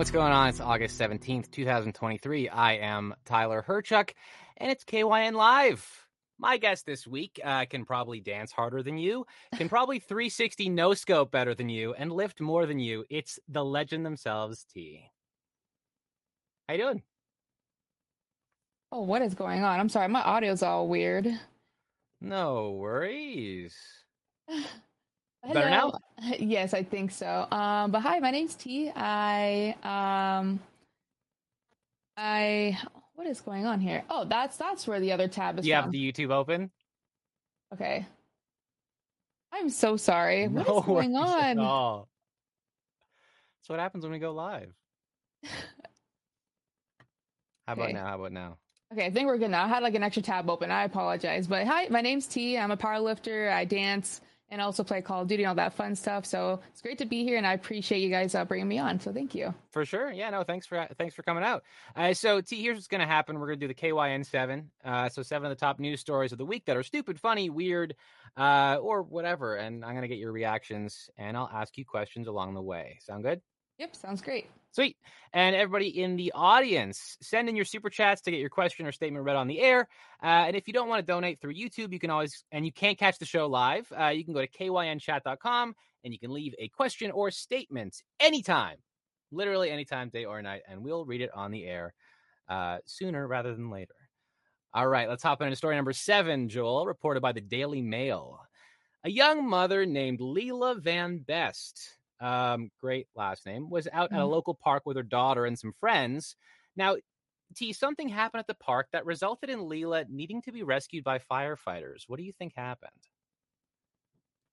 What's going on? It's August 17th, 2023. I am Tyler Hyrchuk, and it's KYN Live. My guest this week uh, can probably dance harder than you, can probably 360 no scope better than you, and lift more than you. It's the legend themselves, T. How you doing? Oh, what is going on? I'm sorry, my audio's all weird. No worries. Hello. Better now? Yes, I think so. Um, but hi, my name's T. I um, I what is going on here? Oh, that's that's where the other tab is you have the YouTube open? Okay. I'm so sorry. What is going on? all. That's what happens when we go live. How about now? How about now? Okay, I think we're good now. I had like an extra tab open. I apologize. But hi, my name's T. I'm a powerlifter. I dance and also play Call of Duty and all that fun stuff. So it's great to be here, and I appreciate you guys uh, bringing me on. So thank you. For sure. Yeah, no, thanks for thanks for coming out. Uh, so T, here's what's gonna happen. We're gonna do the KYN seven. Uh, so seven of the top news stories of the week that are stupid, funny, weird, uh, or whatever. And I'm gonna get your reactions and I'll ask you questions along the way. Sound good? Yep, sounds great. Sweet. And everybody in the audience, send in your super chats to get your question or statement read on the air. Uh, and if you don't want to donate through YouTube, you can always, and you can't catch the show live, uh, you can go to kynchat.com and you can leave a question or statement anytime, literally anytime, day or night, and we'll read it on the air uh, sooner rather than later. All right, let's hop into story number seven, Joel, reported by the Daily Mail. A young mother named Leela Van Best, um, great last name, was out at a Mhm. local park with her daughter and some friends. Now, T, something happened at the park that resulted in Leela needing to be rescued by firefighters. What do you think happened?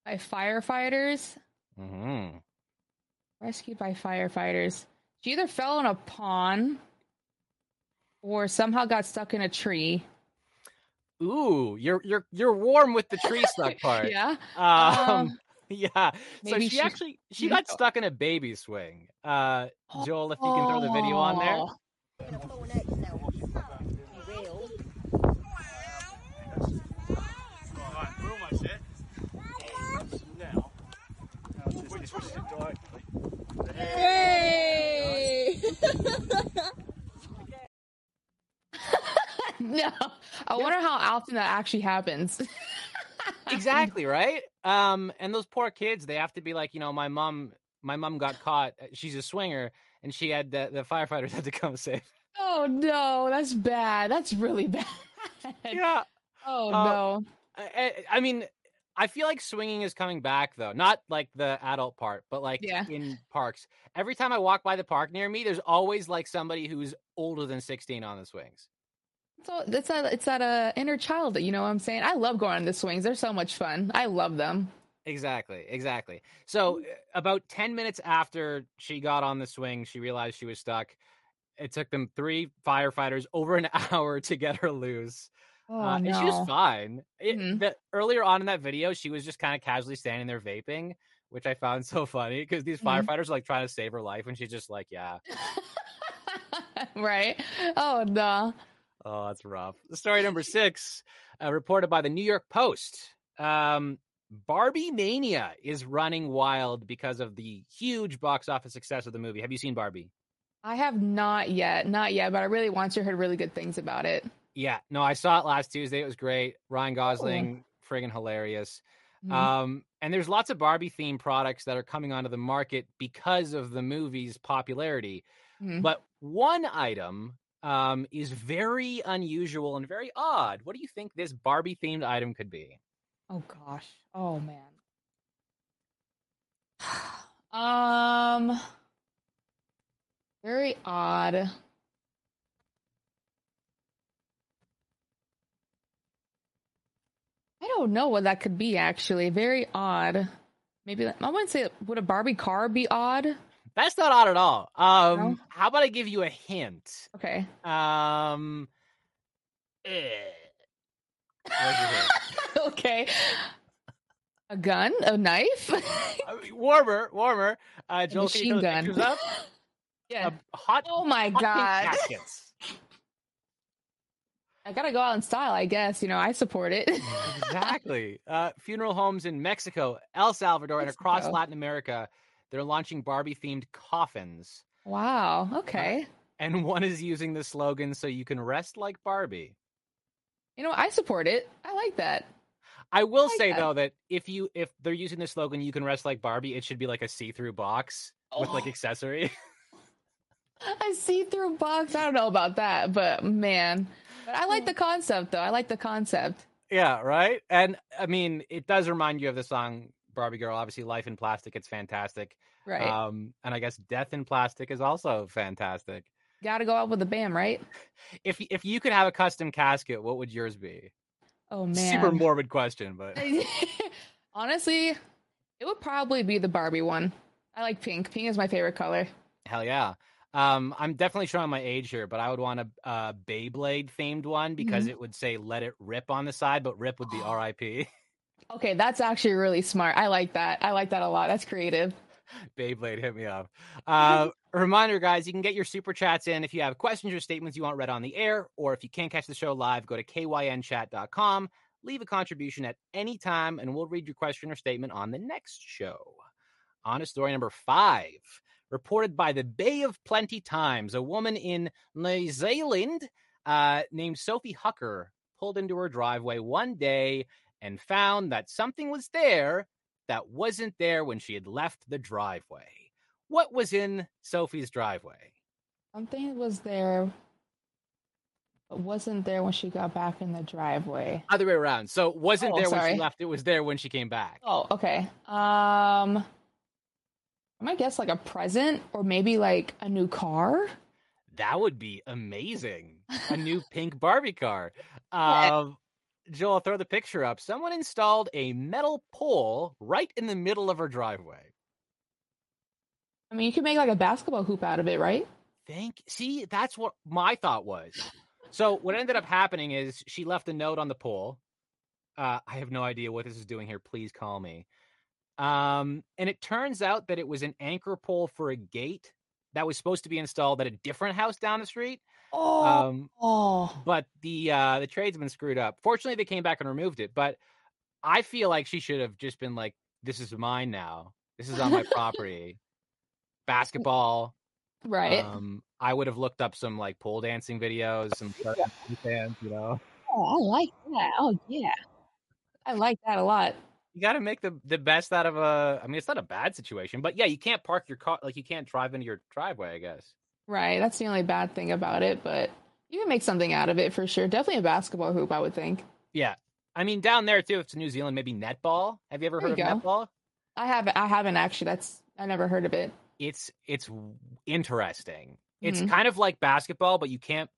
By firefighters, Mm-hmm. rescued by firefighters. She either fell in a pond or somehow got stuck in a tree. Ooh, you're you're you're warm with the tree stuck part. Yeah. Um, Um, yeah. So she, she- actually she got stuck in a baby swing. Uh, Joel, if you can throw the video on there. Oh. Right, we're almost there. Now, we just switch it diagonally. Hey! No. I wonder how often that actually happens. exactly right um and those poor kids they have to be like you know my mom my mom got caught uh, she's a swinger and she had the, the firefighters had to come save Oh no, that's bad. That's really bad. yeah Oh Uh, no. I, I- I mean i feel like swinging is coming back though not like the adult part but like Yeah. in parks every time i walk by the park near me there's always like somebody who's older than 16 on the swings So it's that it's that uh, inner child that you know what I'm saying. I love going on the swings. They're so much fun. I love them. Exactly, exactly. So, Mm-hmm. uh, about 10 minutes after she got on the swing, she realized she was stuck. It took them three firefighters over an hour to get her loose. Oh uh, no. And she was fine. It, Mhm. the, earlier on in that video, she was just kind of casually standing there vaping, which I found so funny because these Mhm. firefighters are like trying to save her life. And she's just like, yeah, right. Oh no. Oh, that's rough. Story number six, uh, reported by the New York Post. Um, Barbie Mania is running wild because of the huge box office success of the movie. Have you seen Barbie? I have not yet, not yet, but I really want to. Heard really good things about it. Yeah, no, I saw it last Tuesday. It was great. Ryan Gosling, friggin' hilarious. Mhm. Um, and there's lots of Barbie themed products that are coming onto the market because of the movie's popularity. Mhm. But one item um, is very unusual and very odd. What do you think this Barbie themed item could be? Oh gosh. Oh man. Um very odd. I don't know what that could be actually. Very odd. Maybe I wouldn't say would a Barbie car be odd? That's not odd at all. Um, No? How about I give you a hint? Okay. Um, eh. What's your hint? okay. A gun? A knife? Warmer, warmer. Uh, A Joel, machine gun. Up? yeah. A hot. Oh my hot god. I gotta go out in style, I guess. You know, I support it. exactly. Uh, funeral homes in Mexico, El Salvador, and across Latin America, they're launching Barbie themed coffins. Wow. Uh, okay. and one is using the slogan "So you can rest like Barbie." You know, I support it. I like that. I will like say that. though that if you if they're using the slogan "You can rest like Barbie," it should be like a see-through box with like Oh. accessory. A see-through box. I don't know about that, but man. But I like the concept though. I like the concept. yeah, right. And I mean, it does remind you of the song "Barbie Girl." Obviously, "Life in Plastic." It's fantastic. Right. Um, and I guess "Death in Plastic" is also fantastic. Got to go out with a bam, right? If if you could have a custom casket, what would yours be? Oh man. Super morbid question, but Honestly, it would probably be the Barbie one. I like pink. Pink is my favorite color. hell yeah. Um, I'm definitely showing my age here, but I would want a, a Beyblade themed one because Mm-hmm. it would say "Let it rip" on the side, but "Rip" would be R.I.P. Okay, that's actually really smart. I like that. I like that a lot. That's creative. Beyblade, hit me up. Uh, reminder, guys, you can get your super chats in if you have questions or statements you want read on the air, or if you can't catch the show live, go to kynchat.com, leave a contribution at any time, and we'll read your question or statement on the next show. On to story number five. Reported by the Bay of Plenty Times, a woman in New Zealand uh, named Sophie Hucker pulled into her driveway one day and found that something was there that wasn't there when she had left the driveway. What was in Sophie's driveway? Something was there, but wasn't there when she got back in the driveway. Other way around. So it wasn't Oh, there when she left, it was there when she came back. Oh, okay. Um, I might guess like a present or maybe like a new car. That would be amazing. A new pink Barbie car. Um, Joel, throw the picture up. Someone installed a metal pole right in the middle of her driveway. I mean, you could make like a basketball hoop out of it, right? Think. See, that's what my thought was. So what ended up happening is she left a note on the pole. Uh, I have no idea what this is doing here. Please call me. Um, and it turns out that it was an anchor pole for a gate that was supposed to be installed at a different house down the street. Oh, Um, oh, but the uh, the tradesman screwed up. Fortunately, they came back and removed it. But I feel like she should have just been like, "This is mine now. This is on my property." Basketball, right. um, I would have looked up some like pole dancing videos, some fans, you know. oh, I like that. Oh, yeah. I like that a lot. You got to make the the best out of a. I mean, it's not a bad situation, but yeah, you can't park your car like you can't drive into your driveway. I guess. Right. That's the only bad thing about it, but you can make something out of it for sure. Definitely a basketball hoop, I would think. Yeah, I mean down there too. If it's New Zealand, maybe netball. Have you ever There heard you of go. netball? I haven't. I haven't actually. That's I never heard of it. It's it's interesting. It's Mhm. kind of like basketball, but you can't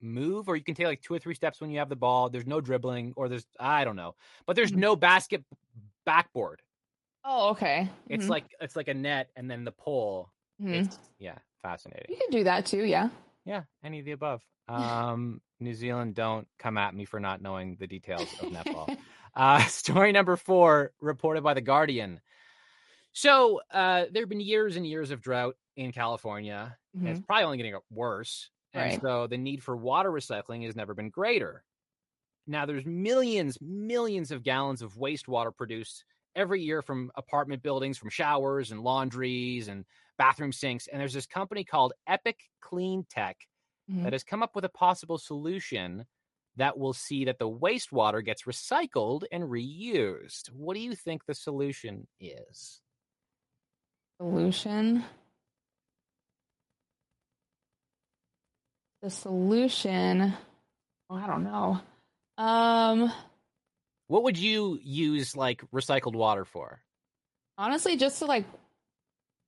move, or you can take like two or three steps when you have the ball. There's no dribbling, or there's I don't know, but there's Mhm. no basket backboard. Oh, okay. It's Mhm. like it's like a net and then the pole. Mhm. It's yeah, fascinating. you can do that too. Yeah. Yeah, any of the above. Um, New Zealand, don't come at me for not knowing the details of netball. uh, story number four, reported by the Guardian. So uh, there have been years and years of drought in California, and it's probably only getting worse. And Mm-hmm. Right. so the need for water recycling has never been greater. Now there's millions, millions of gallons of wastewater produced every year from apartment buildings, from showers and laundries and bathroom sinks. And there's this company called Epic Cleantec Mhm. that has come up with a possible solution that will see that the wastewater gets recycled and reused. What do you think the solution is? Solution. The solution. Oh, I don't know. Um, What would you use like recycled water for? honestly, just to like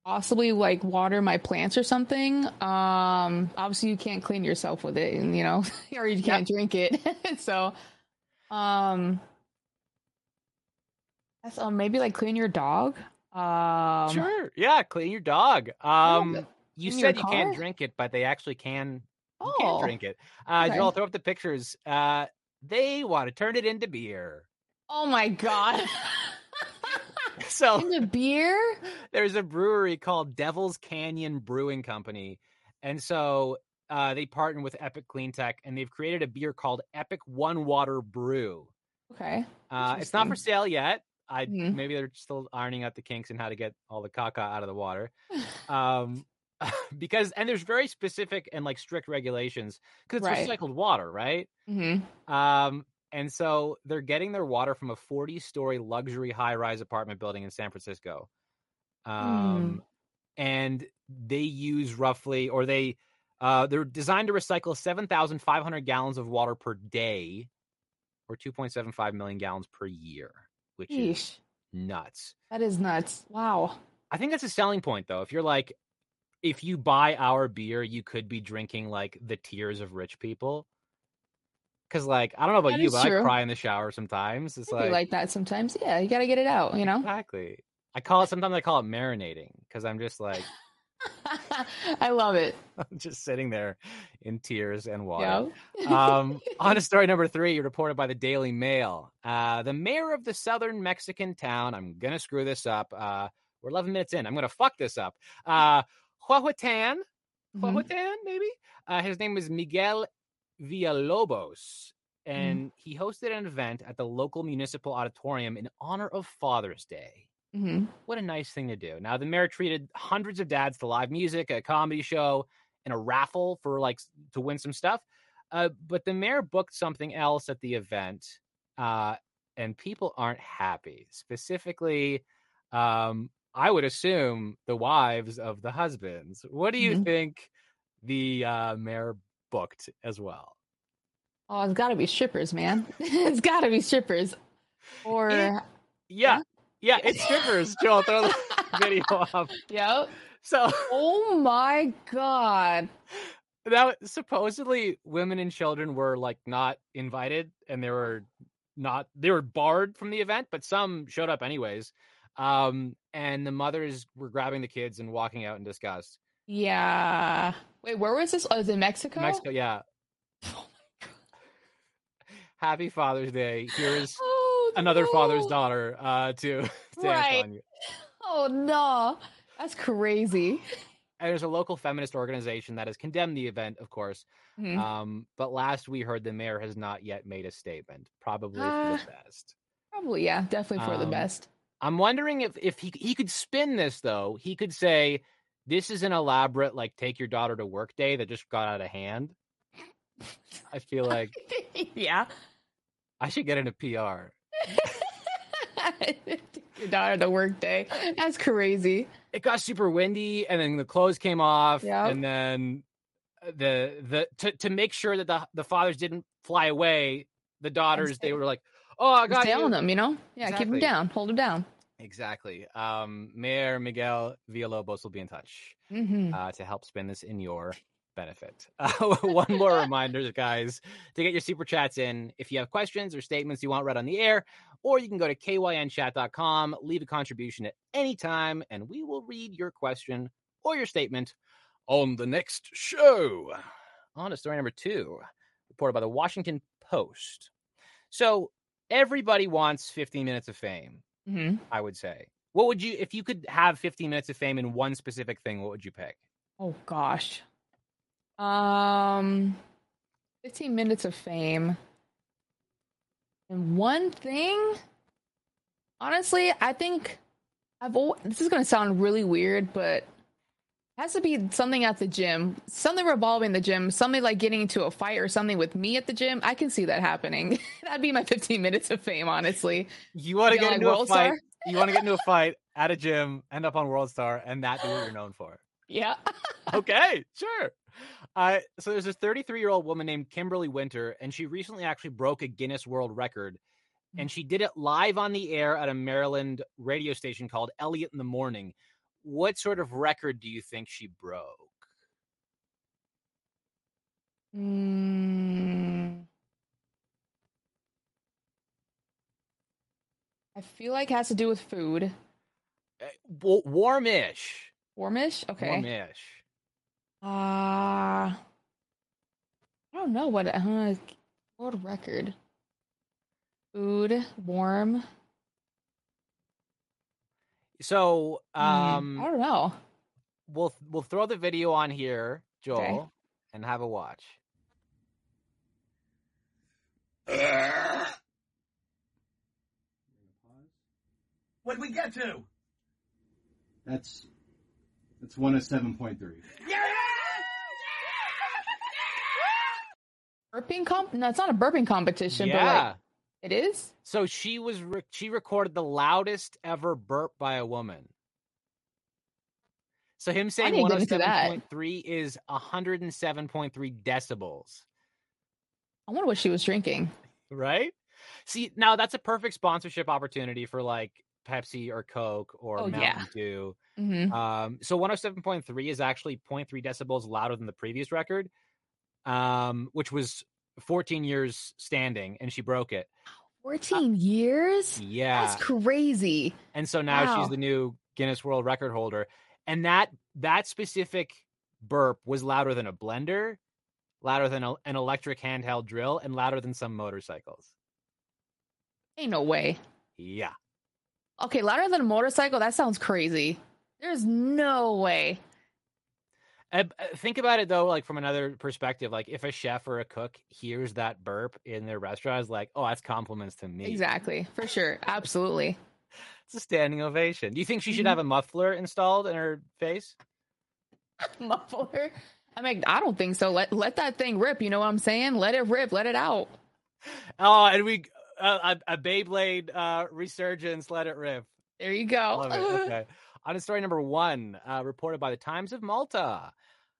possibly like water my plants or something. Um, obviously you can't clean yourself with it, and you know, or you can't drink it. so, um, that's um, maybe like clean your dog. Um, sure. Yeah, clean your dog. Um but you said you can't drink it, but they actually can you Oh, can drink it. Uh okay. Joel, throw up the pictures. Uh they want to turn it into beer. Oh my god! So the beer? there's a brewery called Devil's Canyon Brewing Company. And so uh, they partnered with Epic Cleantec and they've created a beer called Epic One Water Brew. Okay. Uh, it's not for sale yet. I Mhm. maybe they're still ironing out the kinks and how to get all the caca out of the water. Um, because and there's very specific and like strict regulations because it's Right. recycled water, right? hmm Um, and so they're getting their water from a 40 story luxury high rise apartment building in San Francisco. Um, and they use roughly, or they, uh, they're designed to recycle 7,500 gallons of water per day or 2.75 million gallons per year, which is nuts. That is nuts. Wow. I think that's a selling point though. If you're like, if you buy our beer, you could be drinking like the tears of rich people. Cause like I don't know about That you, but I cry in the shower sometimes. It's like, like that sometimes. Yeah, you got to get it out, you know? exactly. I call it sometimes I call it marinating because I'm just like I love it. I'm just sitting there in tears and water. Yeah. um, on to story number three, reported by the Daily Mail. Uh, the mayor of the southern Mexican town, I'm going to screw this up. Uh, we're 11 minutes in. I'm going to fuck this up. Uh, Huahuatan, Mhm. Huahuatan, maybe? Uh, his name is Miguel Villalobos. And he hosted an event at the local municipal auditorium in honor of Father's Day. Mhm. What a nice thing to do. Now, the mayor treated hundreds of dads to live music, a comedy show, and a raffle for like to win some stuff. Uh, but the mayor booked something else at the event, uh, and people aren't happy. Specifically, um, I would assume the wives of the husbands. What do you Mhm. think the uh, mayor booked as well? Oh, it's got to be strippers, man. it's got to be strippers. Or, It- Yeah, yeah, it's strippers. Joel, throw the video up. yep. So. Oh my God. that supposedly women and children were like not invited and they were not they were barred from the event but some showed up anyways um and the mothers were grabbing the kids and walking out in disgust Yeah. Wait, where was this? Oh, is it Mexico? mexico yeah Oh my God. happy father's day here's Oh, another father's daughter uh to dance Right. on you Oh, no. That's crazy. and there's a local feminist organization that has condemned the event of course Mhm. um but last we heard the mayor has not yet made a statement probably for Ah. the best Probably, yeah. Definitely for the Um, best. I'm wondering if if he he could spin this though. He could say this is an elaborate like take your daughter to work day that just got out of hand. I feel like yeah. I should get into PR. Your daughter to work day. That's crazy. It got super windy and then the clothes came off Yep. and then uh, the the to to make sure that the the fathers didn't fly away, the daughters they were like, "Oh, I got Stay you." on them, you know? Yeah, keep them down. Hold them down. Exactly. Um Mayor Miguel Villalobos will be in touch. Mm-hmm. uh, to help spin this in your benefit. Uh, one more reminder, guys, to get your super chats in. If you have questions or statements you want read on the air, or you can go to kynchat.com, leave a contribution at any time, and we will read your question or your statement on the next show. On to story number two, reported by the Washington Post. So everybody wants 15 minutes of fame. Mm-hmm. I would say. What would you, if you could have 15 minutes of fame in one specific thing, what would you pick? Oh gosh. Um 15 minutes of fame. And one thing? Honestly, I think I've al- this is going to sound really weird, but it has to be something at the gym, something revolving the gym, something like getting into a fight or something with me at the gym. I can see that happening. That'd be my 15 minutes of fame, honestly. You want to get like into a fight. Star? You want to get into a fight at a gym, end up on World Star, and that be what you're known for. Yeah. Okay, sure. Uh, so there's this 33 year old woman named Kimberly Winter, and she recently actually broke a Guinness World Record. And she did it live on the air at a Maryland radio station called Elliot in the Morning. What sort of record do you think she broke? Mm. I feel like it has to do with food. Uh, warmish. Warmish? Okay. Warmish. Uh, I don't know what uh, world record. Food, warm. So, Hmm, um, I don't know. we'll we'll throw the video on here, Joel, Okay. and have a watch. What'd we get to? That's It's 107.3. Burping comp? No, it's not a burping competition, but yeah. It is. So she was re- she recorded the loudest ever burp by a woman. So him saying need to get into that. 107.3 is 107.3 decibels, I wonder what she was drinking. right? See, now that's a perfect sponsorship opportunity for like Pepsi or Coke or Oh, Mountain yeah. Dew. hmm Um, so 107.3 is actually 0.3 decibels louder than the previous record, um, which was 14 years standing, and she broke it. Uh, 14 years? Yeah. That's crazy. and so now Wow. she's the new Guinness World Record holder. And that that specific burp was louder than a blender, louder than a, an electric handheld drill, and louder than some motorcycles. Ain't no way. Yeah, Okay, louder than a motorcycle? That sounds crazy. There's no way. Uh, uh, think about it though, like from another perspective. Like if a chef or a cook hears that burp in their restaurant, is like, oh, that's compliments to me. Exactly. For sure. Absolutely. It's a standing ovation. Do you think she should Mhm. have a muffler installed in her face? Muffler. I mean, I don't think so. Let let that thing rip. You know what I'm saying? Let it rip. Let it out. Oh, and we uh, a, a Beyblade uh, resurgence. Let it rip. There you go. Love it. Okay. On to story number one, uh, reported by the Times of Malta.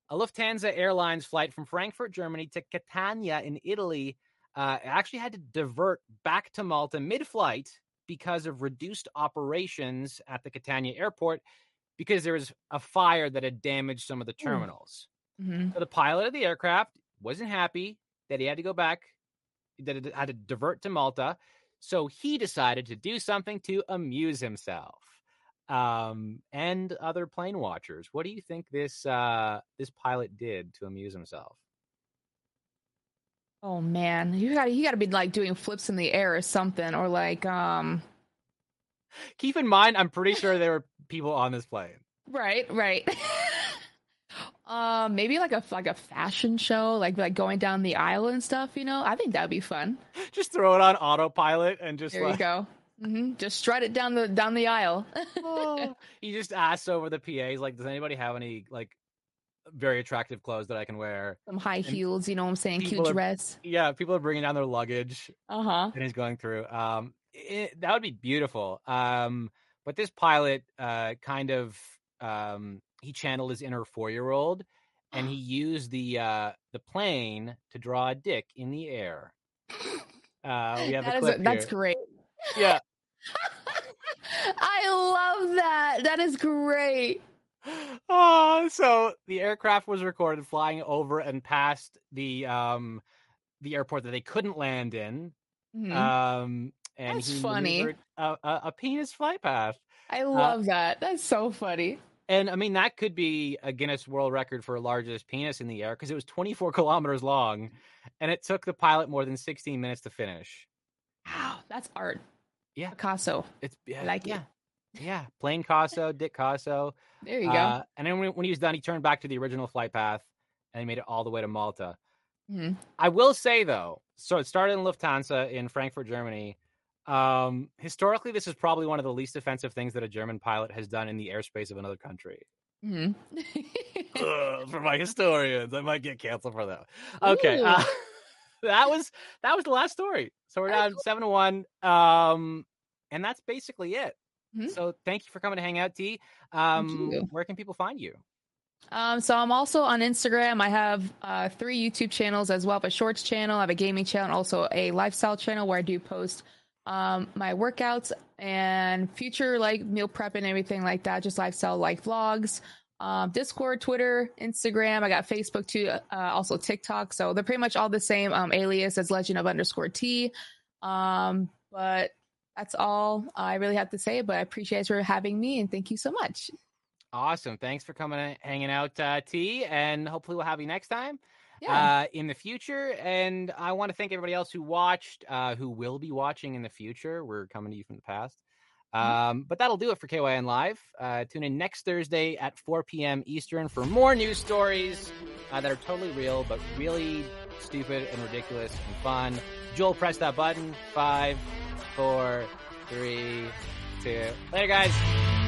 A Lufthansa Airlines flight from Frankfurt, Germany to Catania in Italy uh, actually had to divert back to Malta mid flight because of reduced operations at the Catania airport because there was a fire that had damaged some of the terminals. hmm So the pilot of the aircraft wasn't happy that he had to go back, that it had to divert to Malta. So he decided to do something to amuse himself um, and other plane watchers. What do you think this uh, this pilot did to amuse himself? Oh man, you got you got to be like doing flips in the air or something, or like um. Keep in mind, I'm pretty sure there were people on this plane. Right, right. um, maybe like a like a fashion show, like like going down the aisle and stuff. You know, I think that'd be fun. Just throw it on autopilot and just There you go. Hmm Just strut it down the down the aisle. oh. he just asks over the PA. He's like, "Does anybody have any like very attractive clothes that I can wear?" Some high heels, you know what I'm saying? people Cute are- dress. Yeah, people are bringing down their luggage. Uh huh. and he's going through. Um, it, that would be beautiful. Um, but this pilot, uh, kind of, um, he channeled his inner four-year-old, and he used the uh the plane to draw a dick in the air. Uh, we have That a is clip that's great. Yeah. I love that. That is great. Oh, so the aircraft was recorded flying over and past the um the airport that they couldn't land in. Mhm. Um, and That's funny. A, a, a penis flight path. I love that. That's so funny. And I mean, that could be a Guinness World Record for largest penis in the air because it was 24 kilometers long and it took the pilot more than 16 minutes to finish. Wow, that's art. Yeah. Picasso. It's yeah, like it. yeah, yeah. Plain Casso, Dick Casso. There you go. Uh, and then when, when he was done, he turned back to the original flight path and he made it all the way to Malta. Mhm. I will say though, so it started in Lufthansa in Frankfurt, Germany. Um, historically, this is probably one of the least offensive things that a German pilot has done in the airspace of another country. Mhm. Ugh, for my historians. I might get canceled for that. Okay. Uh, that was that was the last story. So we're Very down seven to one. Um and that's basically it. Mhm. So thank you for coming to hang out, T. Um where can people find you? Um, so I'm also on Instagram. I have uh, three YouTube channels as well. I have a shorts channel, I have a gaming channel, and also a lifestyle channel where I do post um, my workouts and future like meal prep and everything like that. Just lifestyle like vlogs. Um, Discord, Twitter, Instagram. I got Facebook too. Uh, also TikTok. So they're pretty much all the same. Um, alias as Legend of underscore T. Um, but that's all I really have to say. But I appreciate you for having me and thank you so much. Awesome. Thanks for coming and hanging out, uh, T. And hopefully we'll have you next time. Yeah. uh, in the future. And I want to thank everybody else who watched, uh, who will be watching in the future. We're coming to you from the past. Um, but that'll do it for KYN Live. Uh, tune in next Thursday at 4 p.m. Eastern for more news stories uh, that are totally real, but really stupid and ridiculous and fun. Joel, press that button. Five, four, three, two. Later, guys.